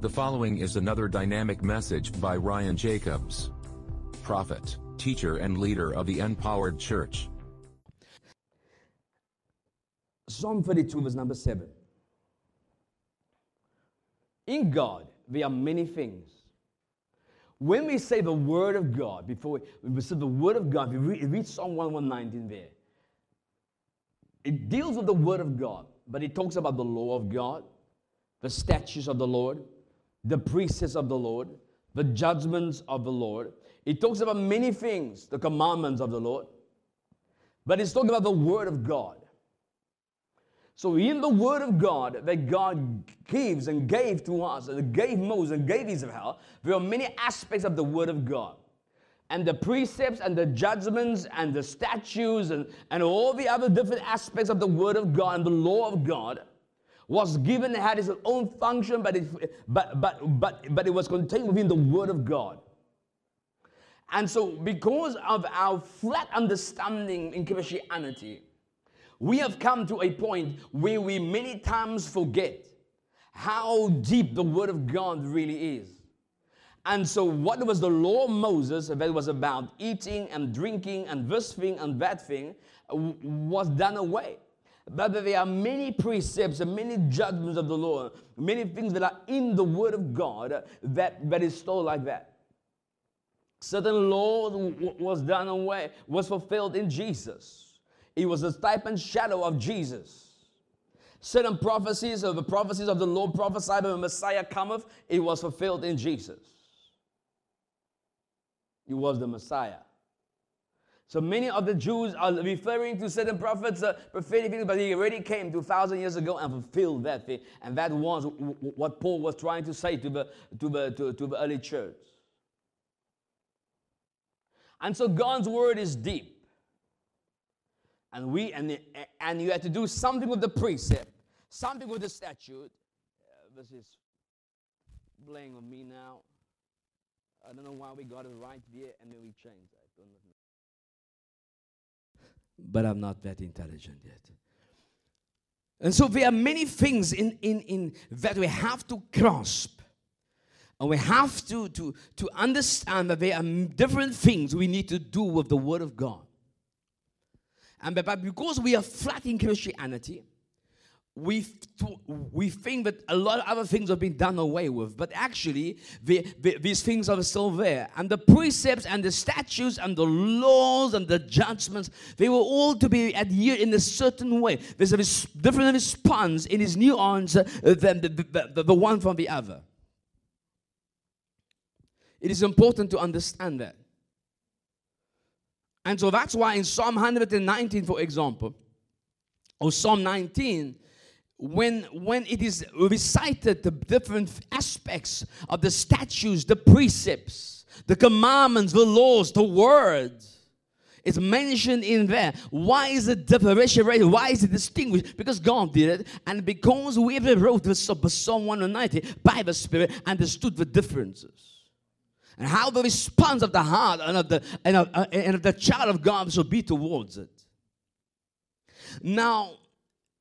The following is another dynamic message by Ryan Jacobs, prophet, teacher, and leader of the Empowered Church. Psalm 32, verse number 7. In God, there are many things. When we say the Word of God, before we, we say the Word of God, we read, read Psalm 119 there. It deals with the Word of God, but it talks about the law of God, the statutes of the Lord, the precepts of the Lord, the judgments of the Lord. It talks about many things, the commandments of the Lord, but it's talking about the Word of God. So in the Word of God that God gives and gave to us, and gave Moses and gave Israel, there are many aspects of the Word of God. And the precepts and the judgments and the statutes and, and all the other different aspects of the Word of God and the law of God was given had its own function, but it, but, but, but, but it was contained within the Word of God. And so, because of our flat understanding in Christianity, we have come to a point where we many times forget how deep the Word of God really is. And so, what was the law of Moses that was about eating and drinking and this thing and that thing was done away. But there are many precepts and many judgments of the Lord, many things that are in the Word of God that, that is still like that. Certain law was done away, was fulfilled in Jesus. It was a type and shadow of Jesus. Certain prophecies of the prophecies of the Lord prophesied when the Messiah cometh, it was fulfilled in Jesus. It was the Messiah. So many of the Jews are referring to certain prophets, uh, prophetic things, but he already came 2,000 years ago and fulfilled that thing. And that was what Paul was trying to say to the, to the, to, to the early church. And so God's word is deep. And we and, and you have to do something with the precept, something with the statute. Uh, this is playing on me now. I don't know why we got it right there and then we changed. I don't know but I'm not that intelligent yet. And so there are many things in, in, in that we have to grasp. And we have to, to, to understand that there are different things we need to do with the Word of God. And but because we are flat in Christianity, we, we think that a lot of other things have been done away with, but actually, the, the, these things are still there. And the precepts and the statutes and the laws and the judgments, they were all to be adhered in a certain way. There's a different response in his nuance uh, than the, the, the, the one from the other. It is important to understand that. And so that's why in Psalm 119, for example, or Psalm 19, when when it is recited the different aspects of the statutes the precepts the commandments the laws the words it's mentioned in there. Why is it differentiated why is it distinguished? Because god did it and because we ever wrote the psalm 190 by the spirit understood the differences. And how the response of the heart and of the and of, and of the child of god should be towards it. Now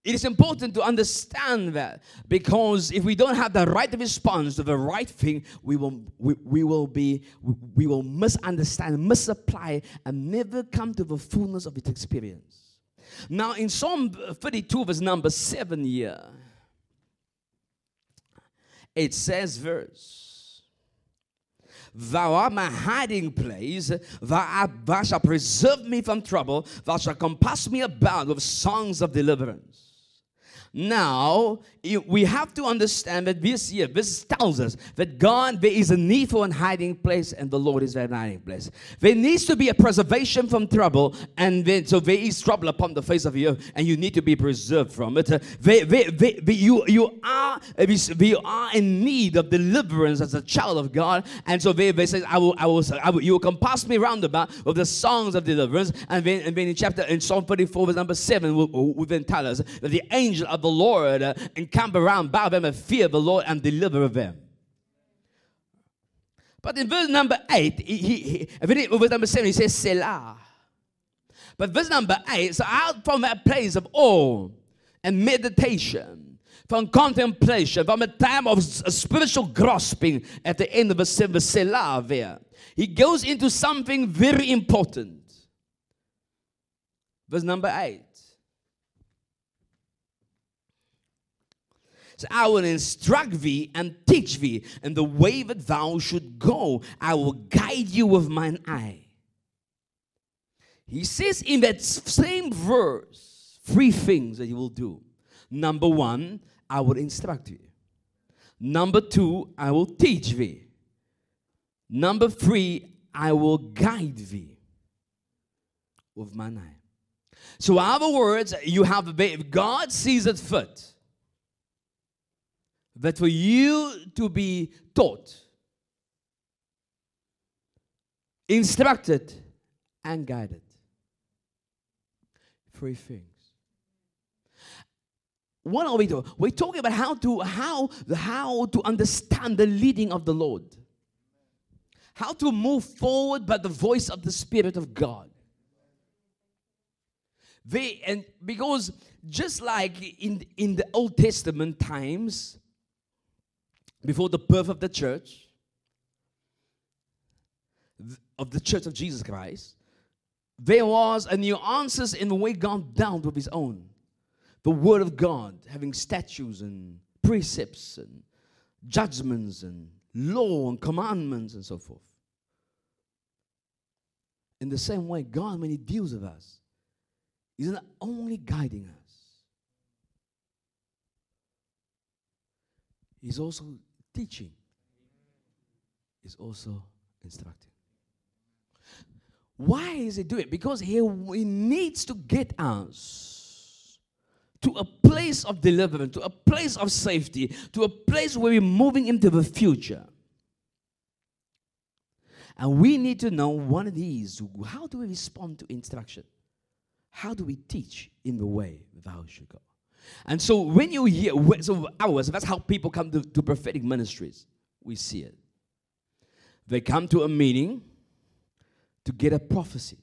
it is important to understand that because if we don't have the right response to the right thing, we will we, we will be we will misunderstand, misapply, and never come to the fullness of its experience. Now, in Psalm 32, verse number seven here, it says verse. Thou art my hiding place. Thou, thou shalt preserve me from trouble. Thou shalt compass me about with songs of deliverance. Now, we have to understand that this year, this tells us that God, there is a need for a hiding place, and the Lord is that hiding place. There needs to be a preservation from trouble, and then so there is trouble upon the face of the earth, and you need to be preserved from it. They, they, they, you, you, are, uh, you are in need of deliverance as a child of God, and so they, they say, I will, I will, I will, you will compass me round about with the songs of deliverance, and then, and then in chapter, in Psalm 34, verse number 7, will, will then tell us that the angel of the Lord and encamp around by them and fear the Lord and deliver them. But in verse number 8, he, he, verse number 7, he says, Selah. But verse number 8, so out from that place of awe and meditation, from contemplation, from a time of spiritual grasping at the end of a Selah there. He goes into something very important. Verse number 8. So I will instruct thee and teach thee in the way that thou should go. I will guide you with mine eye. He says in that same verse three things that he will do. Number one, I will instruct you. Number two, I will teach thee. Number three, I will guide thee with mine eye. So, in other words, you have a baby. God sees it fit that for you to be taught, instructed, and guided. Three things. What are we doing? We're talking about how to how how to understand the leading of the Lord. How to move forward by the voice of the Spirit of God. They and because just like in in the Old Testament times, before the birth of the church, of the church of Jesus Christ, there was a nuances in the way God dealt with his own. The word of God having statutes and precepts and judgments and law and commandments and so forth. In the same way, God, when He deals with us, He's not only guiding us, He's also teaching is also instructing. Why is he doing it? Because he, he needs to get us to a place of deliverance, to a place of safety, to a place where we're moving into the future. And we need to know one of these how do we respond to instruction? How do we teach in the way thou should go? And so when you hear, so ours, that's how people come to, to prophetic ministries. We see it. They come to a meeting to get a prophecy.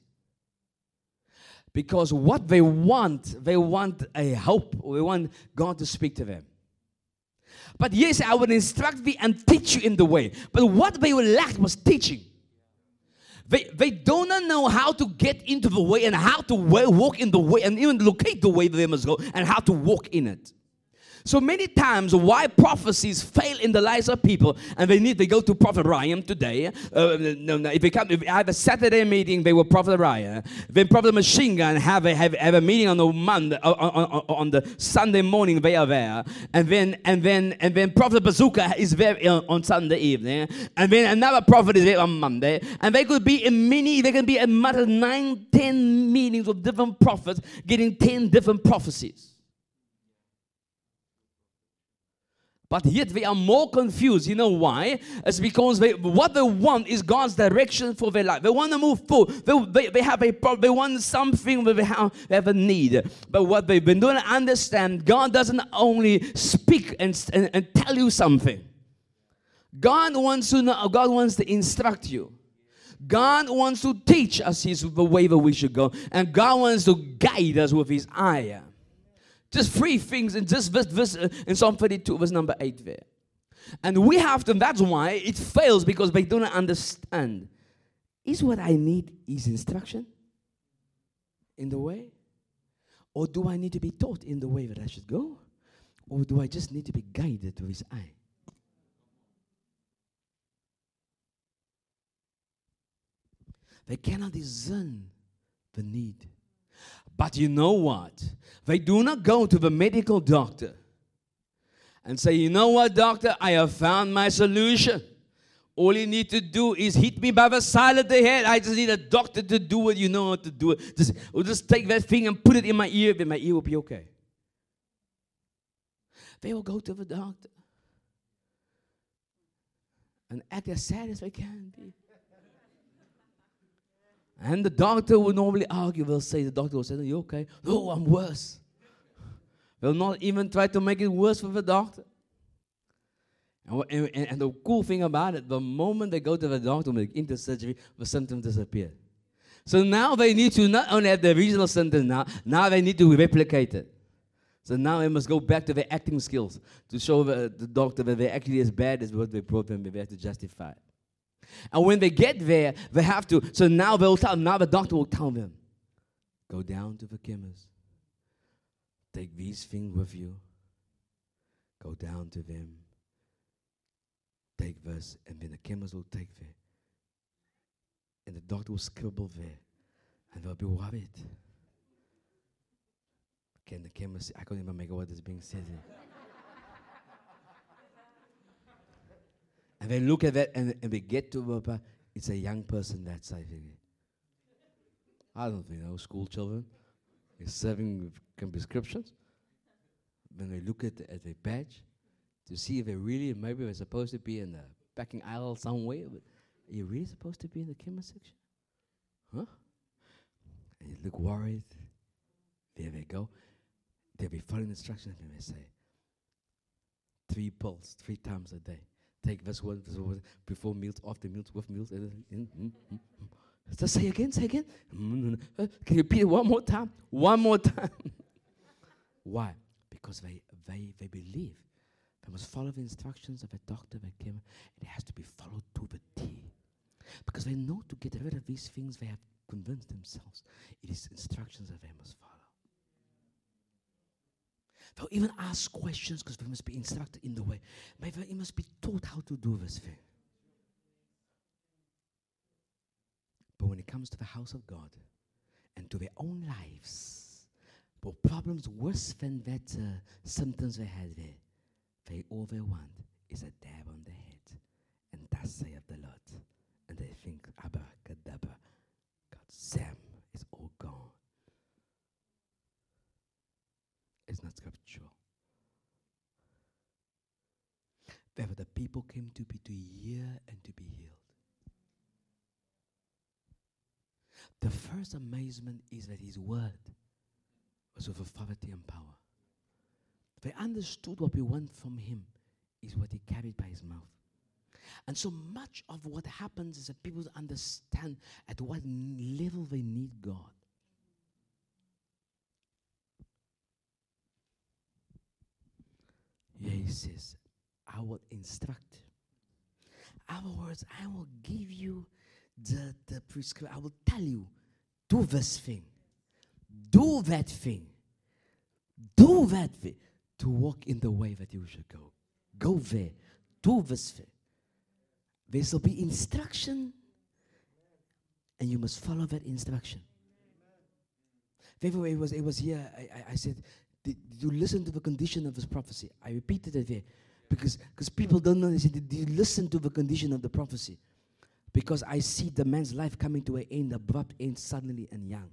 Because what they want, they want a hope, they want God to speak to them. But yes, I will instruct thee and teach you in the way. But what they lacked was teaching. They, they do not know how to get into the way and how to walk in the way and even locate the way they must go and how to walk in it. So many times, why prophecies fail in the lives of people, and they need to go to Prophet Ryan today. Uh, no, no, if they come, if I have a Saturday meeting, they will Prophet Ryan. Then Prophet Machine Gun have a have, have a meeting on the Monday, on, on, on, the Sunday morning. They are there, and then and then and then Prophet Bazooka is there on Sunday evening, and then another prophet is there on Monday, and they could be in many. They can be a matter nine, ten meetings of different prophets, getting ten different prophecies. But yet they are more confused. You know why? It's because they, what they want is God's direction for their life. They want to move forward. They, they, they have a problem. They want something they have, they have a need. But what they've been doing, understand God doesn't only speak and, and, and tell you something. God wants to know, God wants to instruct you. God wants to teach us his, the way that we should go. And God wants to guide us with his eye. Just three things in just verse, verse uh, in Psalm 32, verse number 8 there. And we have to, that's why it fails because they do not understand. Is what I need is instruction in the way? Or do I need to be taught in the way that I should go? Or do I just need to be guided to his eye? They cannot discern the need. But you know what? They do not go to the medical doctor and say, You know what, doctor? I have found my solution. All you need to do is hit me by the side of the head. I just need a doctor to do what you know how to do it. Just, just take that thing and put it in my ear, then my ear will be okay. They will go to the doctor and act as sad as they can be. And the doctor will normally argue, will say, the doctor will say, Are you okay? No, I'm worse. They'll not even try to make it worse for the doctor. And, and, and, the cool thing about it, the moment they go to the doctor make into surgery, the symptoms disappear. So now they need to not only have the original symptoms now, now they need to replicate it. So now they must go back to their acting skills to show the, the doctor that they're actually as bad as what they brought them. They have to justify it. And when they get there, they have to. So now they'll tell. Now the doctor will tell them, go down to the chemist. Take these things with you. Go down to them. Take this, and then the chemist will take there. And the doctor will scribble there, and they'll be worried. Can the chemist? I can't even make out what is being said here. And they look at that, and, and they get to Papa. It's a young person that's I think. I don't think know school children is serving prescriptions. When they look at the, at the badge to see if they really maybe they're supposed to be in the packing aisle somewhere, but are you really supposed to be in the chemist section? Huh? And you look worried. There they go. They'll be following instructions and they say, three pills, three times a day. Take this one, this one before meals, after meals, with meals. Mm, mm, mm, Just say again, say again. Uh, can you repeat it one more time? One more time. Why? Because they, they, they believe they must follow the instructions of a doctor that came. It has to be followed to the T. Because they know to get rid of these things, they have convinced themselves it is instructions that they must follow. They'll even ask questions because they must be instructed in the way. Maybe they must be taught how to do this thing. But when it comes to the house of God and to their own lives, but problems worse than that uh, symptoms they had there, they all they want is a dab on the head. And thus saith the Lord. And they think, Abba, Kadabra, God, Sam is all gone. Scriptural. Therefore, the people came to be to hear and to be healed. The first amazement is that his word was with authority and power. They understood what we want from him is what he carried by his mouth. And so much of what happens is that people understand at what level they need God. He says, I will instruct. Other words, I will give you the, the prescription. I will tell you, do this thing, do that thing, do that thing, to walk in the way that you should go. Go there, do this thing. There shall be instruction, and you must follow that instruction. Therefore, it was, it was here, I, I, I said, did, did, you listen to the condition of this prophecy? I repeated it there because because people don't know. They said, did you listen to the condition of the prophecy? Because I see the man's life coming to an end, abrupt end, suddenly and young.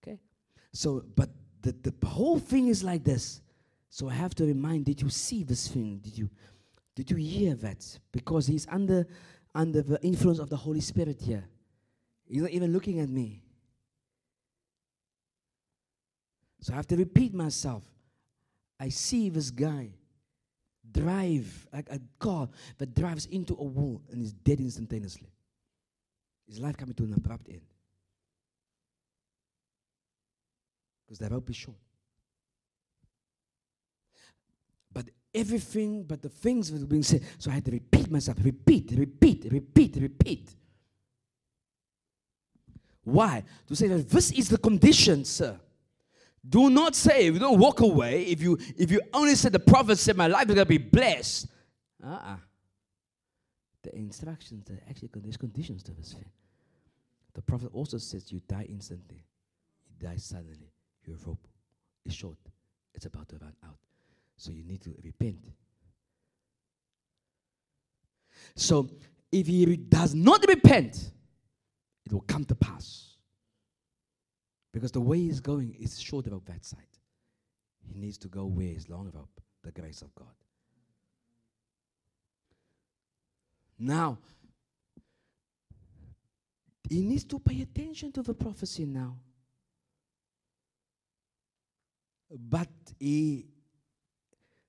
Okay? So, but the, the whole thing is like this. So I have to remind, did you see this thing? Did you did you hear that? Because he's under under the influence of the Holy Spirit here. He's not even looking at me. So I have to repeat myself. I see this guy drive like a car that drives into a wall and is dead instantaneously. His life coming to an abrupt end. Because the rope is short. But everything, but the things that were being said, so I had to repeat myself, repeat, repeat, repeat, repeat. Why? To say that this is the condition, sir. Do not say, if you don't walk away, if you if you only said the prophet said my life is gonna be blessed. Uh-uh. The instructions, the actually there's conditions to this thing. The prophet also says you die instantly, you die suddenly, your rope is short, it's about to run out. So you need to repent. So if he does not repent, it will come to pass. Because the way he's going is short about that side. He needs to go where he's long about the grace of God. Now, he needs to pay attention to the prophecy now. But he,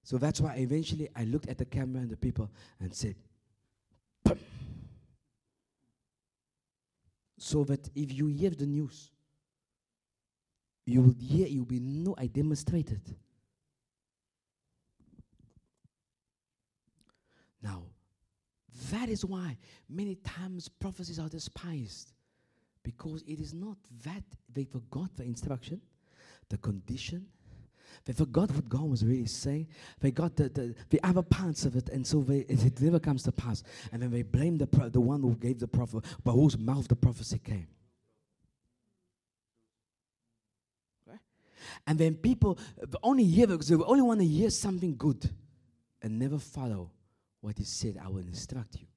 so that's why eventually I looked at the camera and the people and said, Pum. so that if you hear the news, you will hear, you will be no, I demonstrated. Now, that is why many times prophecies are despised. Because it is not that they forgot the instruction, the condition. They forgot what God was really saying. They got the, the, the other parts of it, and so they, it never comes to pass. And then they blame the, pro- the one who gave the prophet, by whose mouth the prophecy came. And then people only hear because they only want to hear something good and never follow what he said, I will instruct you.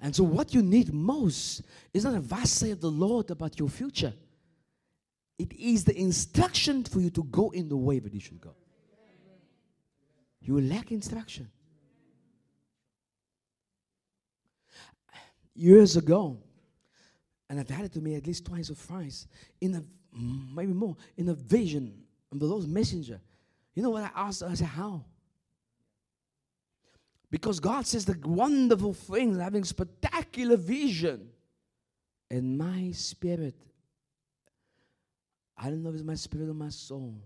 And so, what you need most is not a vast say of the Lord about your future. It is the instruction for you to go in the way that you should go. You lack instruction. Years ago, and I've had it to me at least twice or thrice, in a mm, maybe more, in a vision of the Lord's messenger. You know what I asked? I said, How? Because God says the wonderful things, having spectacular vision. And my spirit, I don't know if it's my spirit or my soul,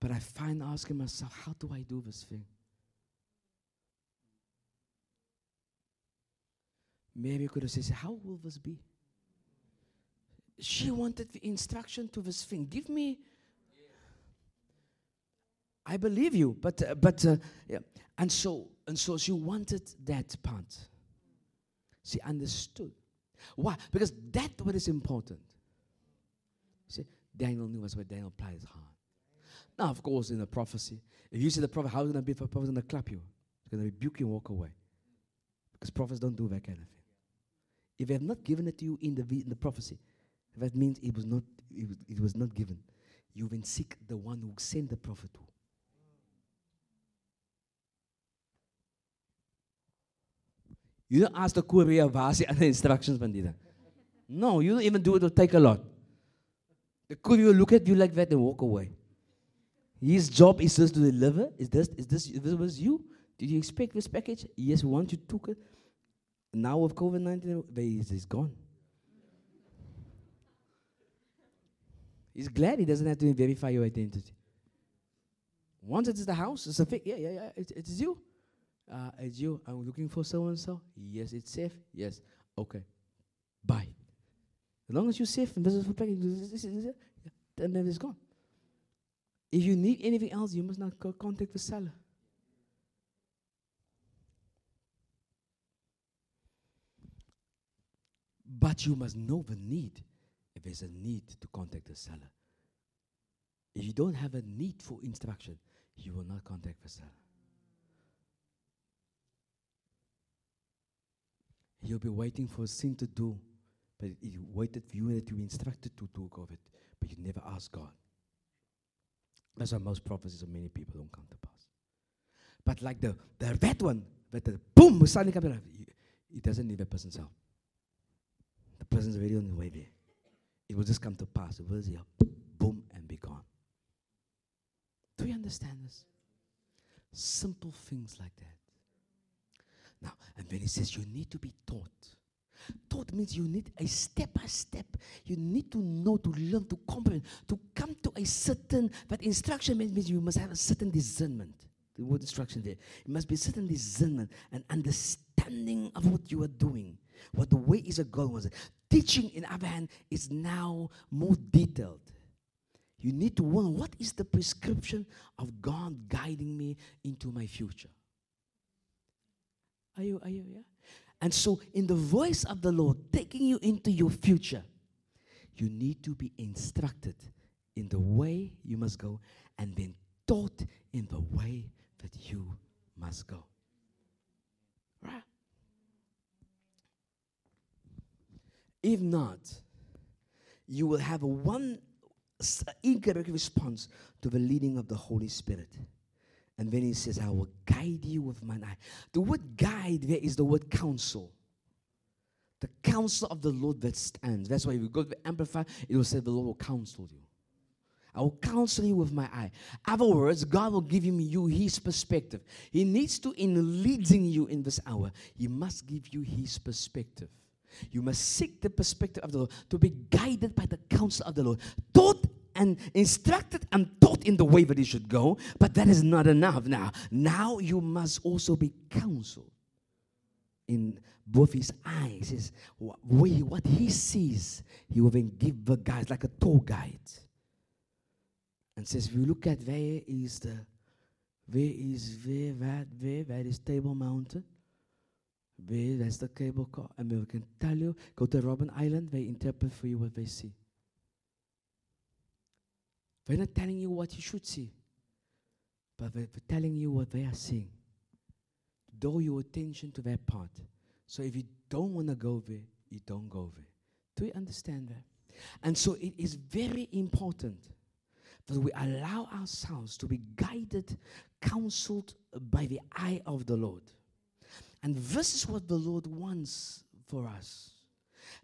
but I find asking myself, how do I do this thing? Maybe I could have said, how will this be? She wanted the instruction to this thing. Give me. I believe you, but uh, but uh, yeah. And so and so she wanted that part. She understood. Why? Because that what is important. See, Daniel knew that's where Daniel applied his heart. Now, of course, in a prophecy, if you see the prophet, how's it going to be if a going to clap you? It's to rebuke you and walk away. Because prophets don't do that kind of thing. If they have not given it to you in the, in the prophecy, that means it was not, it was, it was not given. You then seek the one who sent the prophet to. You don't ask the courier waar is the instructions van die No, you don't even do it to take a lot. The courier will look at you like that and walk away. His job is just to deliver. Is this is this is this was you? Did you expect this package? Yes, once you took it. Now with COVID nineteen, it's gone. He's glad he doesn't have to verify your identity. Once it's the house, it's a fake. Yeah, yeah, yeah. It's, it's you. Uh, it's you. I'm looking for so and so. Yes, it's safe. Yes. Okay. Bye. As long as you're safe and business for packing, then it's gone. If you need anything else, you must not contact the seller. But you must know the need if there's a need to contact the seller. If you don't have a need for instruction, you will not contact the seller. You'll be waiting for a thing to do, but you waited for you that you instructed to do of it, but you never asked God. That's why most prophecies of many people don't come to pass. But like the, the that one, that the boom, suddenly comes it doesn't need a person's help. The person's already on the way there. It will just come to pass. It will just boom and be gone. Do you understand this? Simple things like that. Now, and when he says you need to be taught, taught means you need a step by step. You need to know, to learn, to comprehend, to come to a certain, But instruction means you must have a certain discernment. The word instruction there. It must be a certain discernment and understanding of what you are doing. What the way is a goal was. Teaching, in hand, is now more detailed. You need to wonder what is the prescription of God guiding me into my future. Are you, are you, yeah? And so, in the voice of the Lord taking you into your future, you need to be instructed in the way you must go and then taught in the way that you must go. Right? If not, you will have one incorrect response to the leading of the Holy Spirit. And then he says, I will guide you with mine eye. The word guide there is the word counsel. The counsel of the Lord that stands. That's why if you go to the Amplified, it will say, The Lord will counsel you. I will counsel you with my eye. Other words, God will give you his perspective. He needs to, in leading you in this hour, he must give you his perspective. You must seek the perspective of the Lord to be guided by the counsel of the Lord. Taught and instructed and taught in the way that he should go, but that is not enough now. Now you must also be counseled in both his eyes. His, what he sees, he will then give the guide like a tour guide. And says, if you look at where is the, where is where that where that is Table Mountain, where that's the cable car, and we can tell you, go to Robben Island, they interpret for you what they see. They're not telling you what you should see, but they're telling you what they are seeing. Draw your attention to that part. So if you don't want to go there, you don't go there. Do you understand that? And so it is very important that we allow ourselves to be guided, counseled by the eye of the Lord. And this is what the Lord wants for us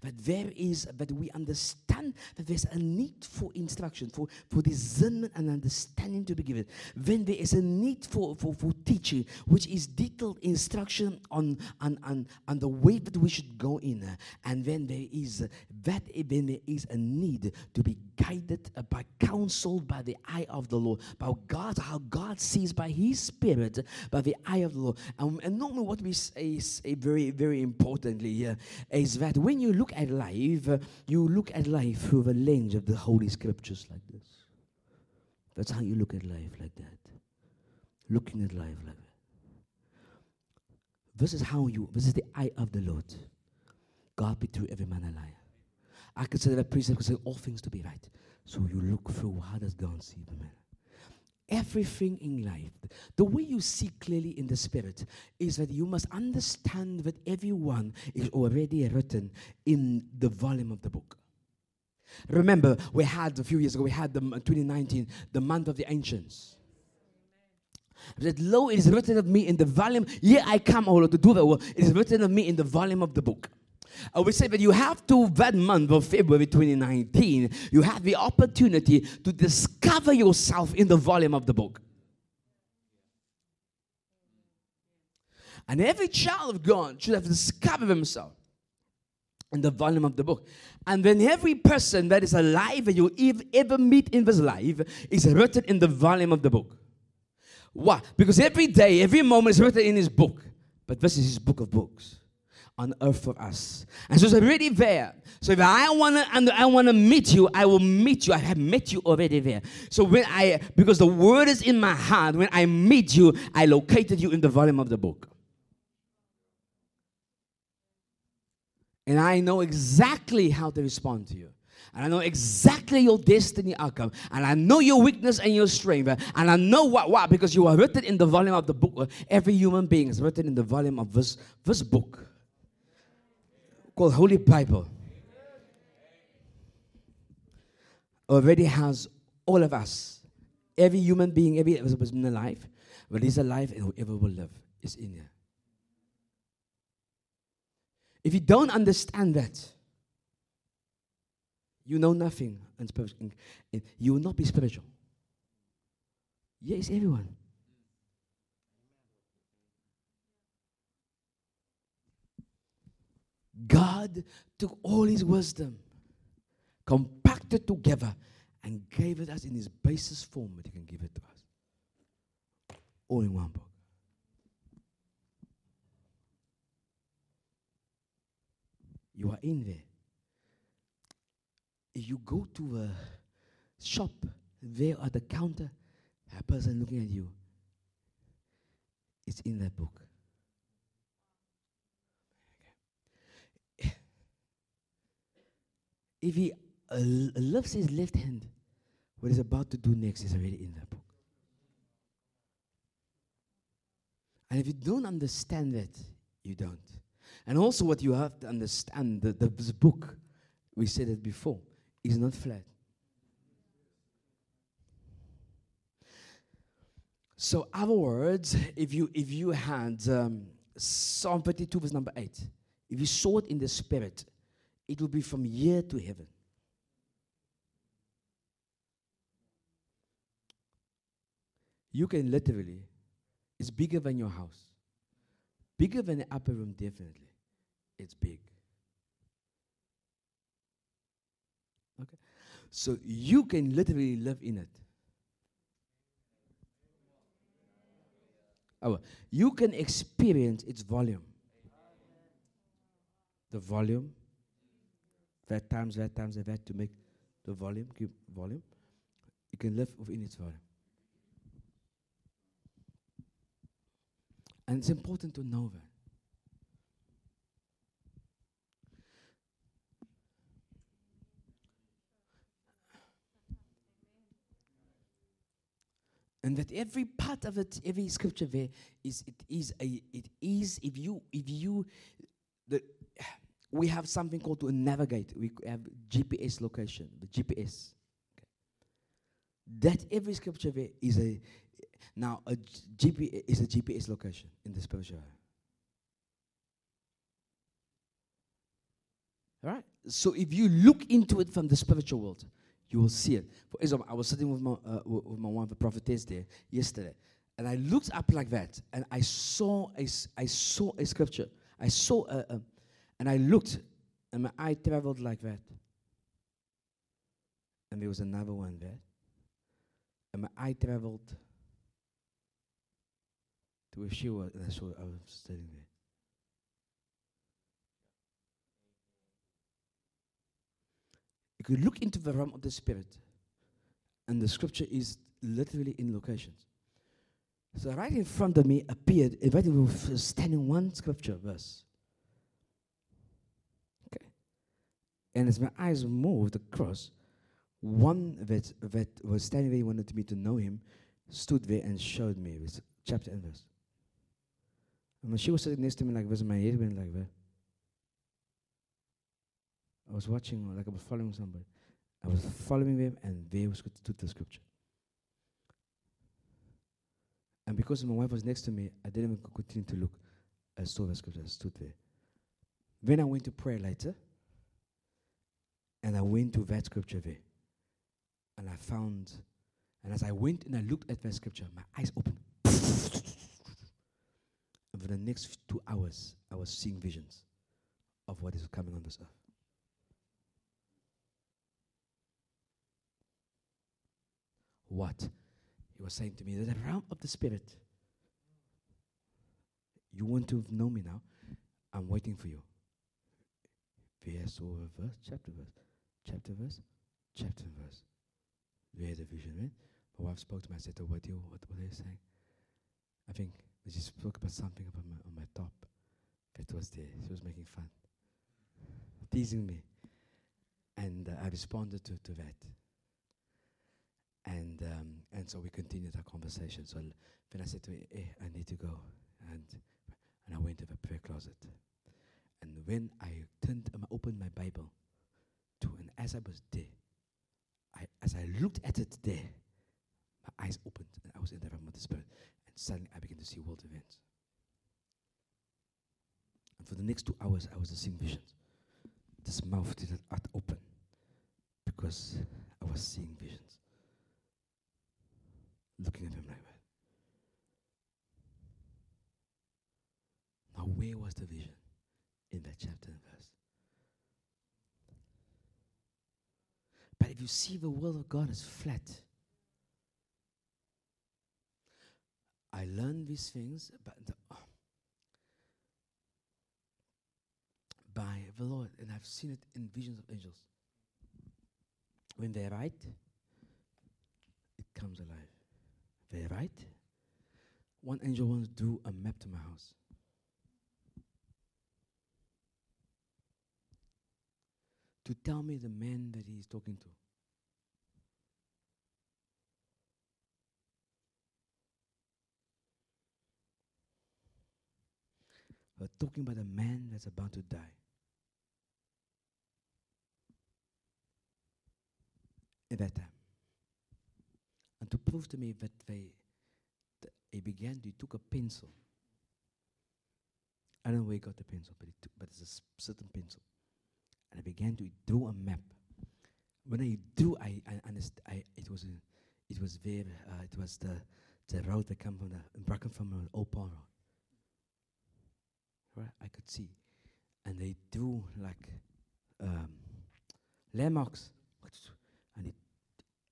that there is, that we understand that there's a need for instruction, for, for discernment and understanding to be given. Then there is a need for, for, for teaching, which is detailed instruction on, on, on, on the way that we should go in. And then there is that then there is a need to be guided by counseled by the eye of the Lord, by God, how God sees by His Spirit, by the eye of the Lord. And, and normally, what we say is very, very importantly here is that when you look at life, you look at life through the lens of the Holy Scriptures like this. That's how you look at life like that. Looking at life like that. This is how you, this is the eye of the Lord. God be through every man a liar. I consider that precept consider all things to be right. So you look through how does God see the man? Everything in life, the way you see clearly in the spirit is that you must understand that everyone is already written in the volume of the book. Remember, we had a few years ago, we had the 2019, the month of the ancients. That lo, is written of me in the volume. Here I come, O Lord, to do the work. It is written of me in the volume of the book. Uh, I would say that you have to, that month of February 2019, you have the opportunity to discover yourself in the volume of the book. And every child of God should have discovered himself in the volume of the book. And then every person that is alive that you ever meet in this life is written in the volume of the book. Why? Because every day, every moment is written in his book. But this is his book of books on earth for us. And so it's already there. So if I wanna and I wanna meet you, I will meet you. I have met you already there. So when I because the word is in my heart, when I meet you, I located you in the volume of the book. And I know exactly how to respond to you. And I know exactly your destiny outcome. And I know your weakness and your strength. And I know what, what, because you are written in the volume of the book. Every human being is written in the volume of this, this book called Holy Bible already has all of us. Every human being, every person alive, but is alive and whoever will live is in there. If you don't understand that, you know nothing. And you will not be spiritual. Yes, everyone. God took all his wisdom, compacted together, and gave it us in his basis form that he can give it to us. All in one book. You are in there. If you go to a shop, there at the counter, a person looking at you, it's in that book. If he uh, lifts his left hand, what he's about to do next is already in that book. And if you don't understand that, you don't. And also, what you have to understand that this book, we said it before, is not flat. So, other words, if you if you had um, Psalm 32, verse number 8, if you saw it in the spirit, it will be from here to heaven. You can literally, it's bigger than your house, bigger than the upper room, definitely. It's big. Okay? So you can literally live in it. Oh, you can experience its volume. The volume that times that times that to make the volume, keep volume. You can live within its volume. And it's important to know that. and that every part of it, every scripture there is it is a it is if you if you the we have something called to navigate. We have GPS location, the GPS. Okay. That every scripture there is a now a GPS is a GPS location in the spiritual. Right. So if you look into it from the spiritual world, you will see it. For example, I was sitting with my, uh, with my one, the prophetess there yesterday, and I looked up like that, and I saw a, I saw a scripture. I saw a, a and I looked, and my eye traveled like that. And there was another one there. And my eye traveled to where she was, and I saw I was standing there. You could look into the realm of the spirit, and the scripture is literally in locations. So right in front of me appeared, right was standing one scripture verse. Okay. And as my eyes moved across, one that that was standing there, wanted me to know him, stood there and showed me with chapter and verse. And when she was sitting next to me like this, my head went like that. I was watching, like I was following somebody. I was following them, and there was to the scripture. And because my wife was next to me, I didn't even continue to look. I saw the scripture, I stood there. Then I went to pray later, and I went to that scripture there. And I found, and as I went and I looked at that scripture, my eyes opened. And for the next two hours, I was seeing visions of what is coming on this earth. what? He was saying to me, the realm of the Spirit. You want to know me now? I'm waiting for you. Verse over verse, chapter verse, chapter verse, chapter verse. Where the vision went. My wife spoke to me. I said, oh, what, do you, what, what are you saying? I think she spoke about something about my, on my top. That was there. She was making fun, teasing me. And uh, I responded to, to that. And um, and so we continued our conversation. So then I said to her, hey, I need to go. And and I went to the prayer closet. And when I turned, um, opened my Bible, to and as I was there, I as I looked at it there, my eyes opened and I was in the realm of the spirit. And suddenly I began to see world events. And for the next two hours, I was seeing visions. This mouth did not open because I was seeing visions looking at him like that. Now, where was the vision in that chapter and verse? But if you see the world of God is flat, I learned these things but the, oh, by the Lord, and I've seen it in visions of angels. When they write, it comes alive. They right? One angel wants to do a map to my house. To tell me the man that he's talking to. We're talking about a man that's about to die. At that time. And to prove to me that they, that he began, he took a pencil. I don't know where he got the pencil, but, took, but it's a certain pencil. And I began to draw a map. When I drew, I, I understood, I, it was, a, it was there, uh, it was the, the road that came from the, from an old Road. Right, I could see. And they do like um, landmarks And it,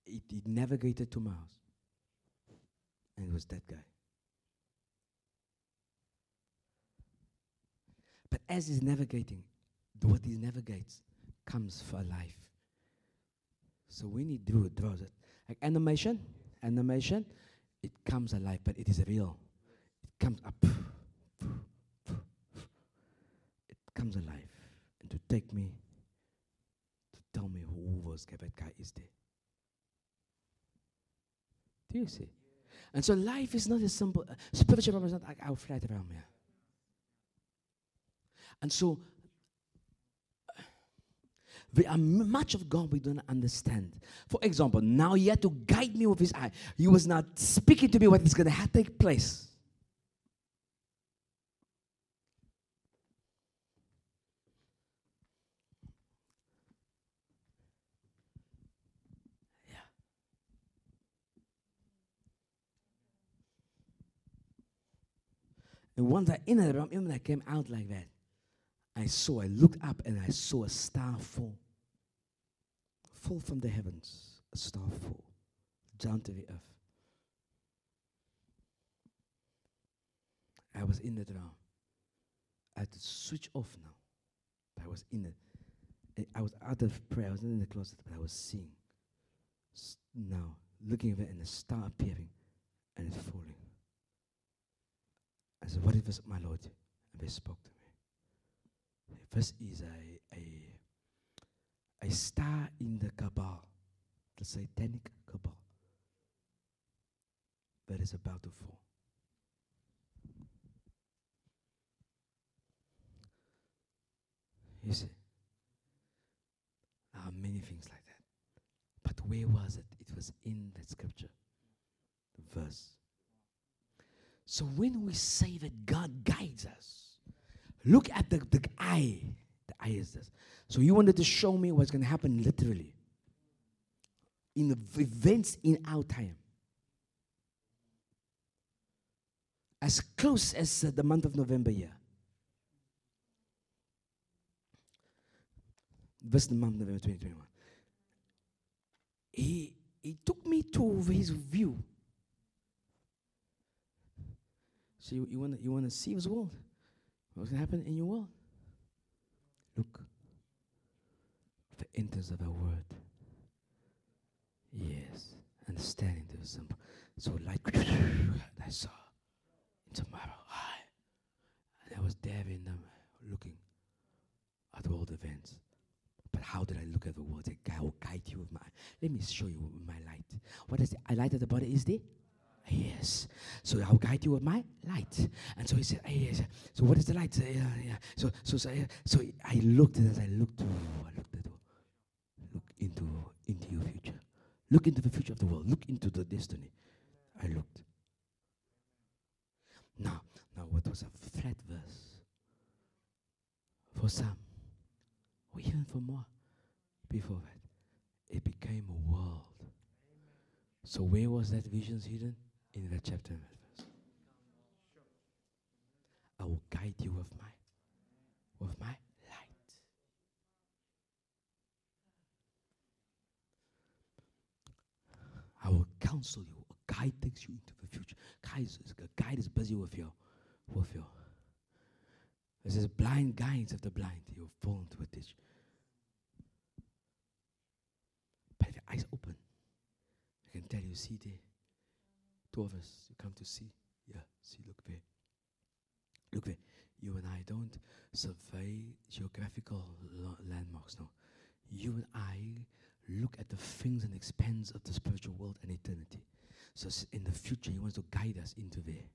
it, it navigated to my house. And it was that guy. But as he's navigating, what he navigates comes for life. So when he drew draws it. Like animation, animation, it comes alive, but it is real. It comes up. It comes alive. And to take me, to tell me who was that guy is there. Do you see? And so life is not as simple. Uh, spiritual problem is not like our flat around here. And so we are much of God we don't understand. For example, now he had to guide me with his eye. He was not speaking to me what is going to take place. And once I in the room, even I came out like that. I saw, I looked up and I saw a star fall. Fall from the heavens, a star fall down to the earth. I was in the drown. I had to switch off now. But I was in it. I was out of prayer. I was not in the closet, but I was seeing. S- Now, looking at it and the star appearing and it's falling. I said, What is this, my Lord? And they spoke to me. This is a, a, a star in the cabal, the satanic cabal, that is about to fall. You see, there are many things like that. But where was it? It was in that scripture, the verse. So when we say that God guides us, Look at the, the eye. The eye is this. So you wanted to show me what's going to happen literally in events in our time. As close as uh, the month of November here. This the month November 2021. He, he took me to his view. So you, you want you want to see his world? What's going to happen in your world? Look, the entrance of a word. Yes, understanding the simple. So like I saw into my eye, and I was there in them looking at the events. But how did I look at the world? A I will guide you with my. Let me show you with my light. What is the light of the body? Is there? Yes. So I'll guide you with my light. And so he said, yes. So what is the light? yeah, yeah. So so so, so I looked as I looked, I looked at look into into your future. Look into the future of the world. Look into the destiny. I looked. Now, now what was a flat verse? For some, or even for more, before that, it became a world. So where was that vision hidden? In that chapter and verse. I will guide you with my with my light. I will counsel you. A guide takes you into the future. Guide is, a guide is busy with your with your this is blind guides of the blind. You'll fall into a ditch. But if your eyes open, I can tell you, see there Two of us, you come to see. Yeah, see, look there. Look there. You and I don't survey geographical landmarks, no. You and I look at the things and expanse of the spiritual world and eternity. So in the future, He wants to guide us into there.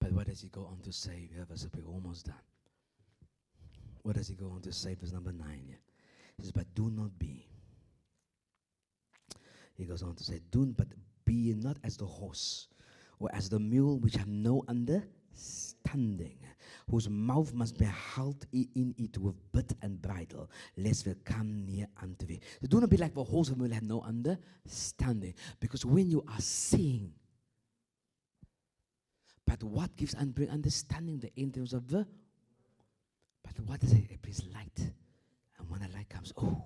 But what does He go on to say? We have we're almost done. What does He go on to say? Verse number nine. Yeah. He says, But do not be he goes on to say, Do but be not as the horse or as the mule which have no understanding, whose mouth must be held in it with bit and bridle, lest they come near unto thee. So do not be like the horse and mule have no understanding. Because when you are seeing, but what gives and bring understanding the entrance of the but what is it? It brings light. And when the light comes, oh,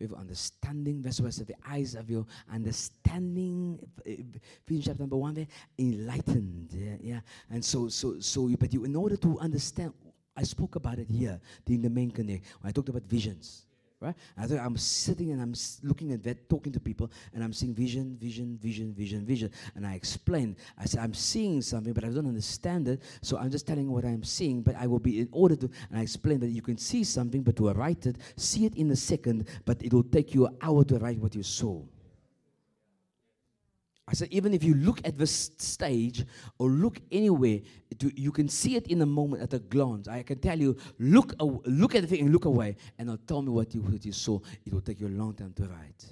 with understanding. Why I the eyes of your understanding. Ephesians chapter number one, there, enlightened. Yeah, yeah. And so, so, so, but you, in order to understand, I spoke about it here in the main connect I talked about visions right? I I'm sitting and I'm looking at that, talking to people, and I'm seeing vision, vision, vision, vision, vision. And I explain. I said, I'm seeing something, but I don't understand it. So I'm just telling what I'm seeing. But I will be in order to, and I explain that you can see something, but to write it, see it in a second, but it will take you an hour to write what you saw. I said, even if you look at the stage or look anywhere, you can see it in a moment at a glance. I can tell you, look, look at the thing and look away, and I'll tell me what you, what you saw. It will take you a long time to write.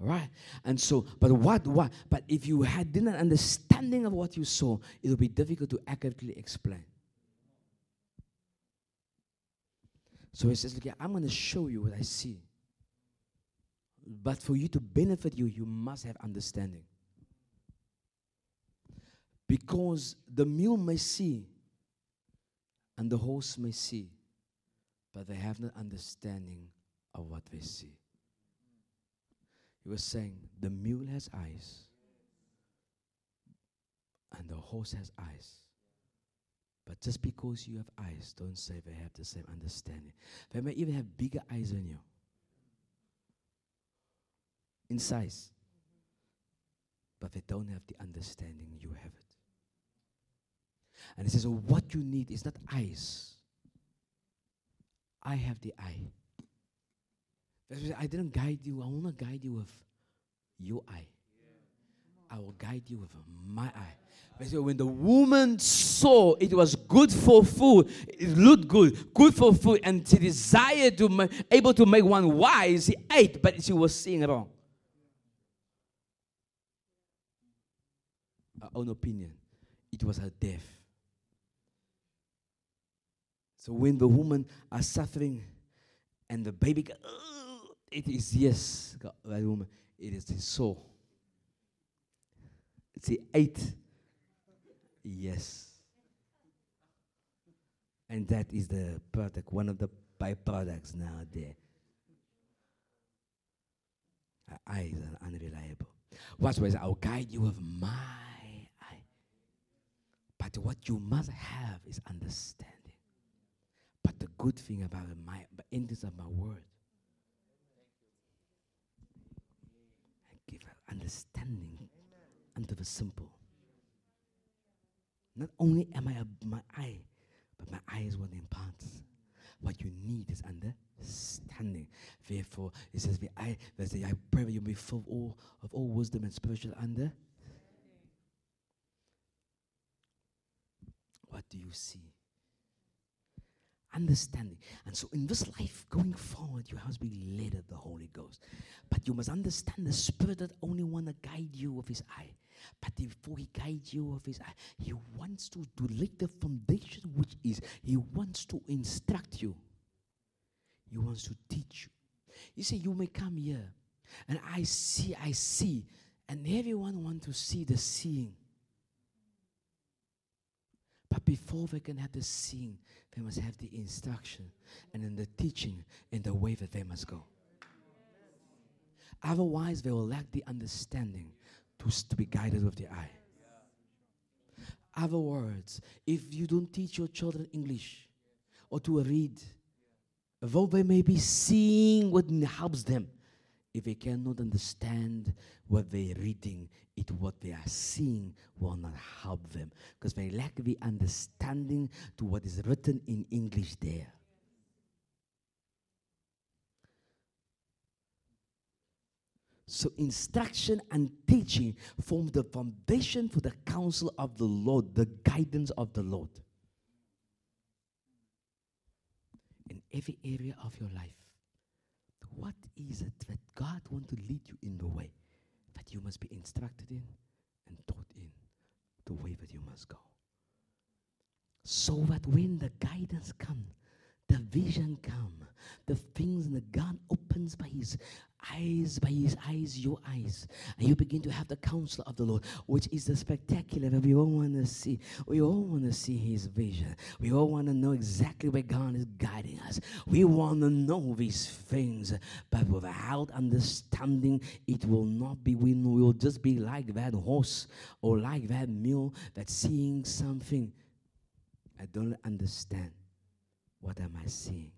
Right? And so, but what, what, but if you had didn't understanding of what you saw, it will be difficult to accurately explain. So he says, okay, I'm going to show you what I see. But for you to benefit you, you must have understanding. Because the mule may see and the horse may see, but they have no understanding of what they see. He was saying the mule has eyes and the horse has eyes. But just because you have eyes, don't say they have the same understanding. They may even have bigger eyes than you in size, but they don't have the understanding you have it. And he says, well, What you need is not eyes. I have the eye. I didn't guide you. I want to guide you with your eye. I will guide you with my eye. When the woman saw it was good for food, it looked good, good for food, and she desired to be able to make one wise, she ate, but she was seeing wrong. Her own opinion. It was her death. So when the woman are suffering and the baby, it is yes, God, that woman, it is his soul. It's the eight. Yes. And that is the product, one of the byproducts now there. Our eyes are unreliable. What I'll guide you with my eye. But what you must have is understanding. The good thing about my endings of my word, I give understanding unto the simple. Not only am I a, my eye, but my eye is what imparts. What you need is understanding. Therefore, it says, I, I pray that you be full of all, of all wisdom and spiritual under. What do you see? Understanding. And so in this life going forward, you have to be led of the Holy Ghost. But you must understand the Spirit that only want to guide you with his eye. But before he guides you with his eye, he wants to, to lay the foundation, which is he wants to instruct you. He wants to teach you. You see, you may come here and I see, I see, and everyone want to see the seeing. But before they can have the seeing, they must have the instruction and then the teaching in the way that they must go. Otherwise, they will lack the understanding to, to be guided with the eye. Other words, if you don't teach your children English or to read, though they may be seeing what helps them, if they cannot understand what they're reading, it what they are seeing will not help them because they lack the understanding to what is written in English there. So, instruction and teaching form the foundation for the counsel of the Lord, the guidance of the Lord. In every area of your life, what is it that God wants to lead you in the way that you must be instructed in and taught in the way that you must go? So that when the guidance comes, the vision come, The things in the God opens by his eyes, by his eyes, your eyes. And you begin to have the counsel of the Lord, which is the spectacular that we all want to see. We all want to see his vision. We all want to know exactly where God is guiding us. We want to know these things, but without understanding, it will not be. We will just be like that horse or like that mule that's seeing something. I don't understand. What am I seeing?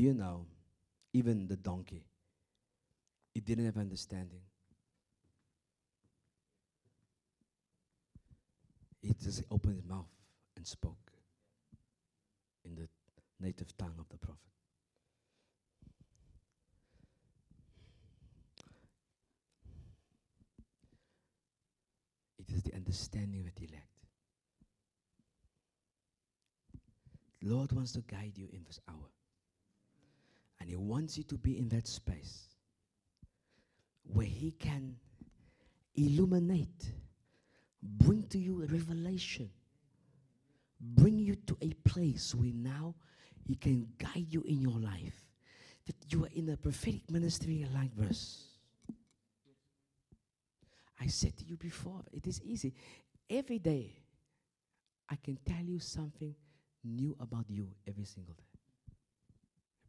Do you know, even the donkey, it didn't have understanding. It just opened its mouth and spoke in the native tongue of the prophet. It is the understanding that he lacked. Lord wants to guide you in this hour. And He wants you to be in that space where He can illuminate, bring to you a revelation, bring you to a place where now He can guide you in your life. That you are in a prophetic ministry like this. I said to you before, it is easy. Every day, I can tell you something new about you every single day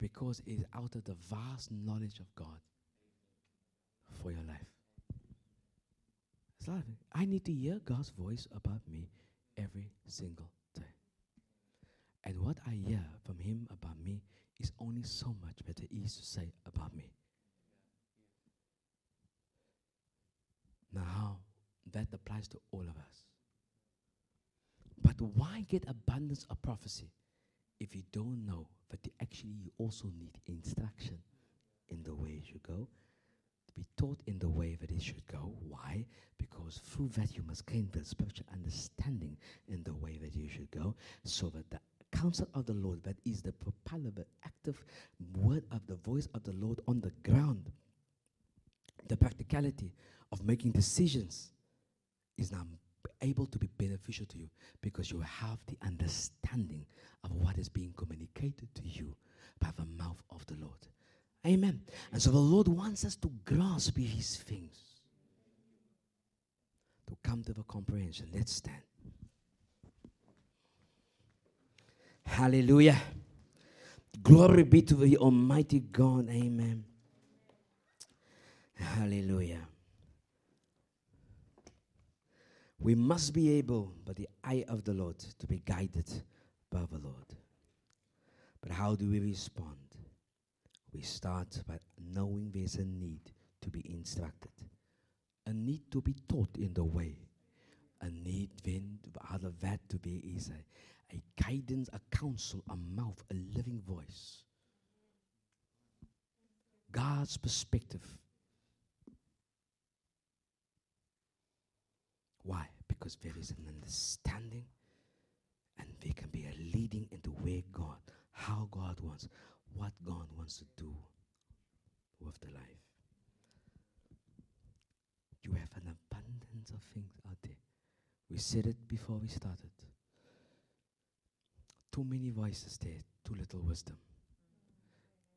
because it is out of the vast knowledge of God for your life. I need to hear God's voice about me every single day. And what I hear from Him about me is only so much there is to say about me. Now, that applies to all of us. But why get abundance of prophecy if you don't know but actually you also need instruction in the way you should go to be taught in the way that it should go. Why? Because through that you must gain the spiritual understanding in the way that you should go so that the counsel of the lord that is the propellable active word of the voice of the lord on the ground the practicality of making decisions is now able to be beneficial to you because you have the understanding of what is being communicated to you by the mouth of the Lord. Amen. And so the Lord wants us to grasp His things, to come to the comprehension. Let's stand. Hallelujah. Glory be to the Almighty God. Amen. Hallelujah. We must be able, by the eye of the Lord, to be guided by the Lord. But how do we respond? We start by knowing there's a need to be instructed, a need to be taught in the way, a need then out of that to be is a, a guidance, a counsel, a mouth, a living voice. God's perspective Why? Because there is an understanding and there can be a leading into where God, how God wants, what God wants to do with the life. You have an abundance of things out there. We said it before we started. Too many voices there, too little wisdom.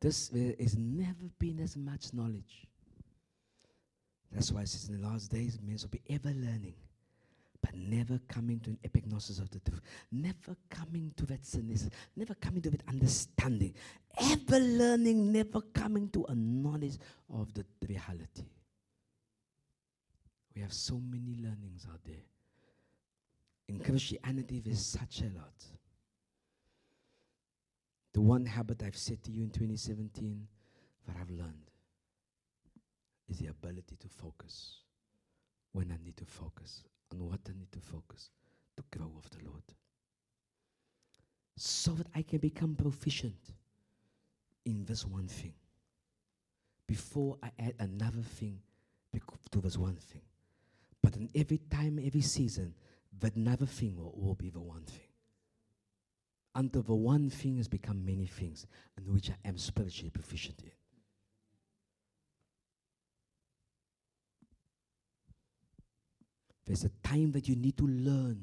This there has never been as much knowledge. That's why it says in the last days, men will be ever learning but never coming to an epignosis of the truth, never coming to that cynicism, never coming to that understanding, ever learning, never coming to a knowledge of the reality. We have so many learnings out there. In Christianity, there's such a lot. The one habit I've said to you in 2017 that I've learned is the ability to focus when I need to focus on what I need to focus to grow with the Lord. So that I can become proficient in this one thing before I add another thing to this one thing. But in every time, every season, that another thing will, will be the one thing. Until the one thing has become many things, in which I am spiritually proficient in. There's a time that you need to learn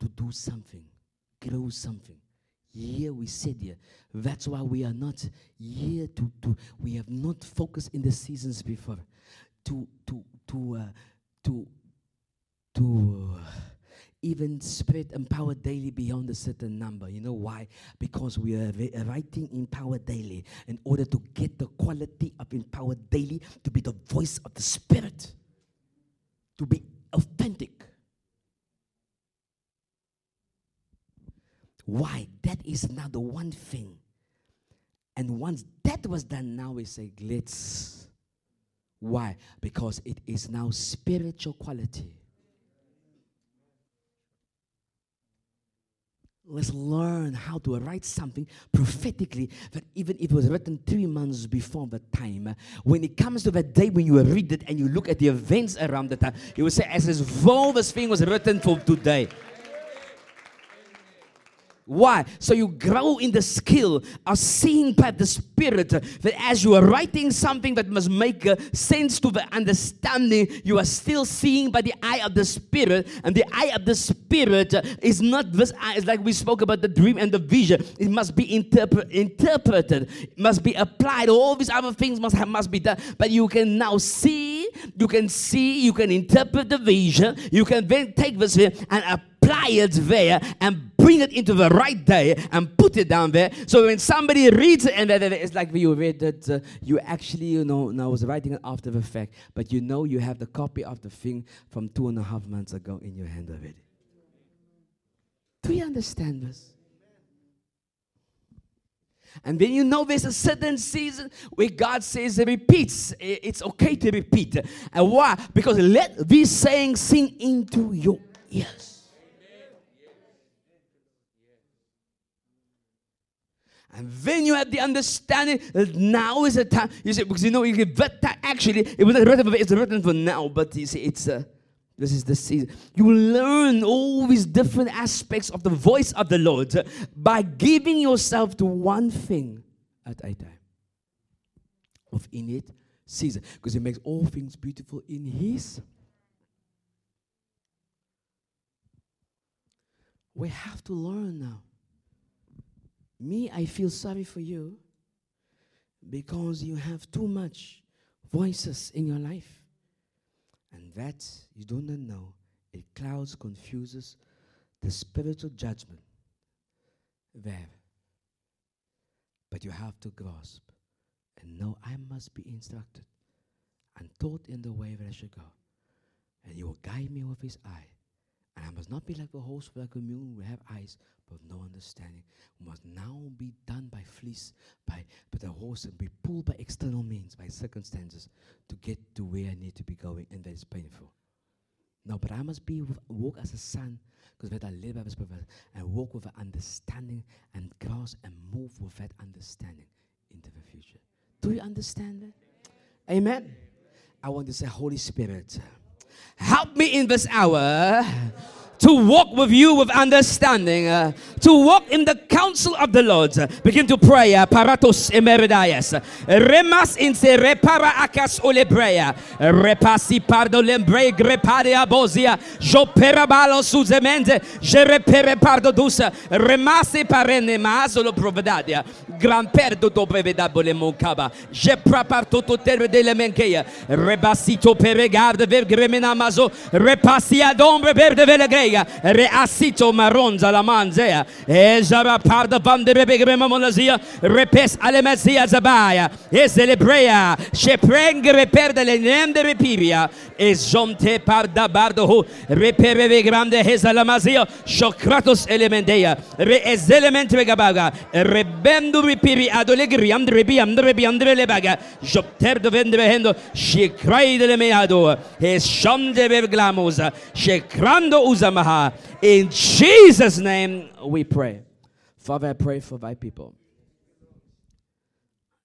to do something, grow something. Here we said here. That's why we are not here to, to we have not focused in the seasons before to to to uh, to to uh, even spread empower daily beyond a certain number. You know why? Because we are writing empower daily in order to get the quality of empower daily to be the voice of the spirit, to be authentic. Why? That is now the one thing. And once that was done, now we say, let's. Why? Because it is now spiritual quality. Let's learn how to write something prophetically that even if it was written three months before the time, when it comes to that day when you read it and you look at the events around the time, you will say, as if though this thing was written for today. Why? So you grow in the skill of seeing by the Spirit that as you are writing something that must make uh, sense to the understanding, you are still seeing by the eye of the Spirit. And the eye of the Spirit is not this eye, it's like we spoke about the dream and the vision. It must be interpre- interpreted, it must be applied. All these other things must, have, must be done. But you can now see, you can see, you can interpret the vision, you can then take this and apply it there and bring it into the right day and put it down there. So when somebody reads it, and it's like you read that uh, you actually, you know, now was writing it after the fact, but you know you have the copy of the thing from two and a half months ago in your hand already. Do you understand this? And then you know there's a certain season where God says it repeats. It's okay to repeat. And why? Because let these sayings sink into your ears. And then you have the understanding that now is the time. You say, because you know, you that actually, it was written for, it's written for now, but you see, it's uh, this is the season. You learn all these different aspects of the voice of the Lord by giving yourself to one thing at a time. Of in it season. Because He makes all things beautiful in His. We have to learn now me, I feel sorry for you because you have too much voices in your life. And that you do not know, it clouds, confuses the spiritual judgment there. But you have to grasp and know I must be instructed and taught in the way that I should go. And you will guide me with his eye and I must not be like the host of the communion. We have eyes, but no understanding. We must now be done by fleece, by, by the horse, and be pulled by external means, by circumstances, to get to where I need to be going, and that is painful. No, but I must be with, walk as a son, because that I live as a and walk with an understanding and grasp and move with that understanding into the future. Do you understand that? Amen. I want to say, Holy Spirit. Help me in this hour to walk with you with understanding, uh, to walk in the counsel of the Lord. Begin to pray. Uh, paratos emeridayas. Remas in se repara akas olebrea. Repasi pardo lembre greparia bozia. Jo perabalo suzemente. Je repere pardo dusa. Remase parene masolo provedadia. Gran perdo do brevedabo le moncaba. Je praparto to terre delle menkeia. Rebasito peregarde ver namazo repasia d'ombre berde vele grega reasito maronza la manzea ezara parda bande bebe grema monazia repes ale mezia zabaya ezelebrea sheprengre perde le nende repibia ezomte parda bardo ho repereve grande hezalamazia shokratos elemendeia re ezelementre gabaga rebendu repiri adolegriam drebiam drebiam drelebaga jopter dovendre hendo shikrai In Jesus' name we pray. Father, I pray for thy people.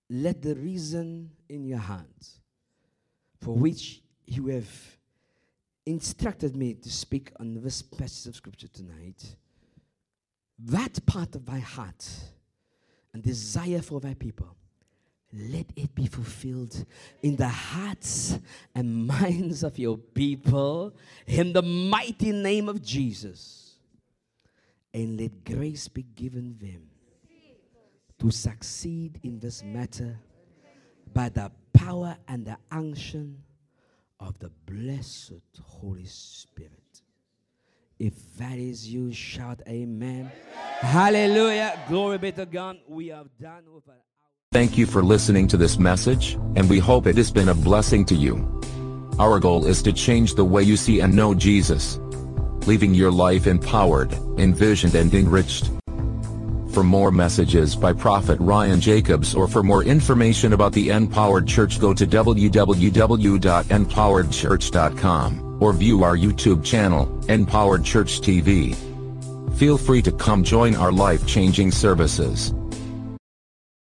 Let the reason in your hands for which you have instructed me to speak on this passage of scripture tonight, that part of thy heart and desire for thy people, let it be fulfilled in the hearts and minds of your people in the mighty name of Jesus. And let grace be given them to succeed in this matter by the power and the unction of the blessed Holy Spirit. If that is you, shout amen. amen. Hallelujah. Glory be to God. We have done with Thank you for listening to this message, and we hope it has been a blessing to you. Our goal is to change the way you see and know Jesus, leaving your life empowered, envisioned and enriched. For more messages by Prophet Ryan Jacobs or for more information about the Empowered Church go to www.empoweredchurch.com or view our YouTube channel, Empowered Church TV. Feel free to come join our life-changing services.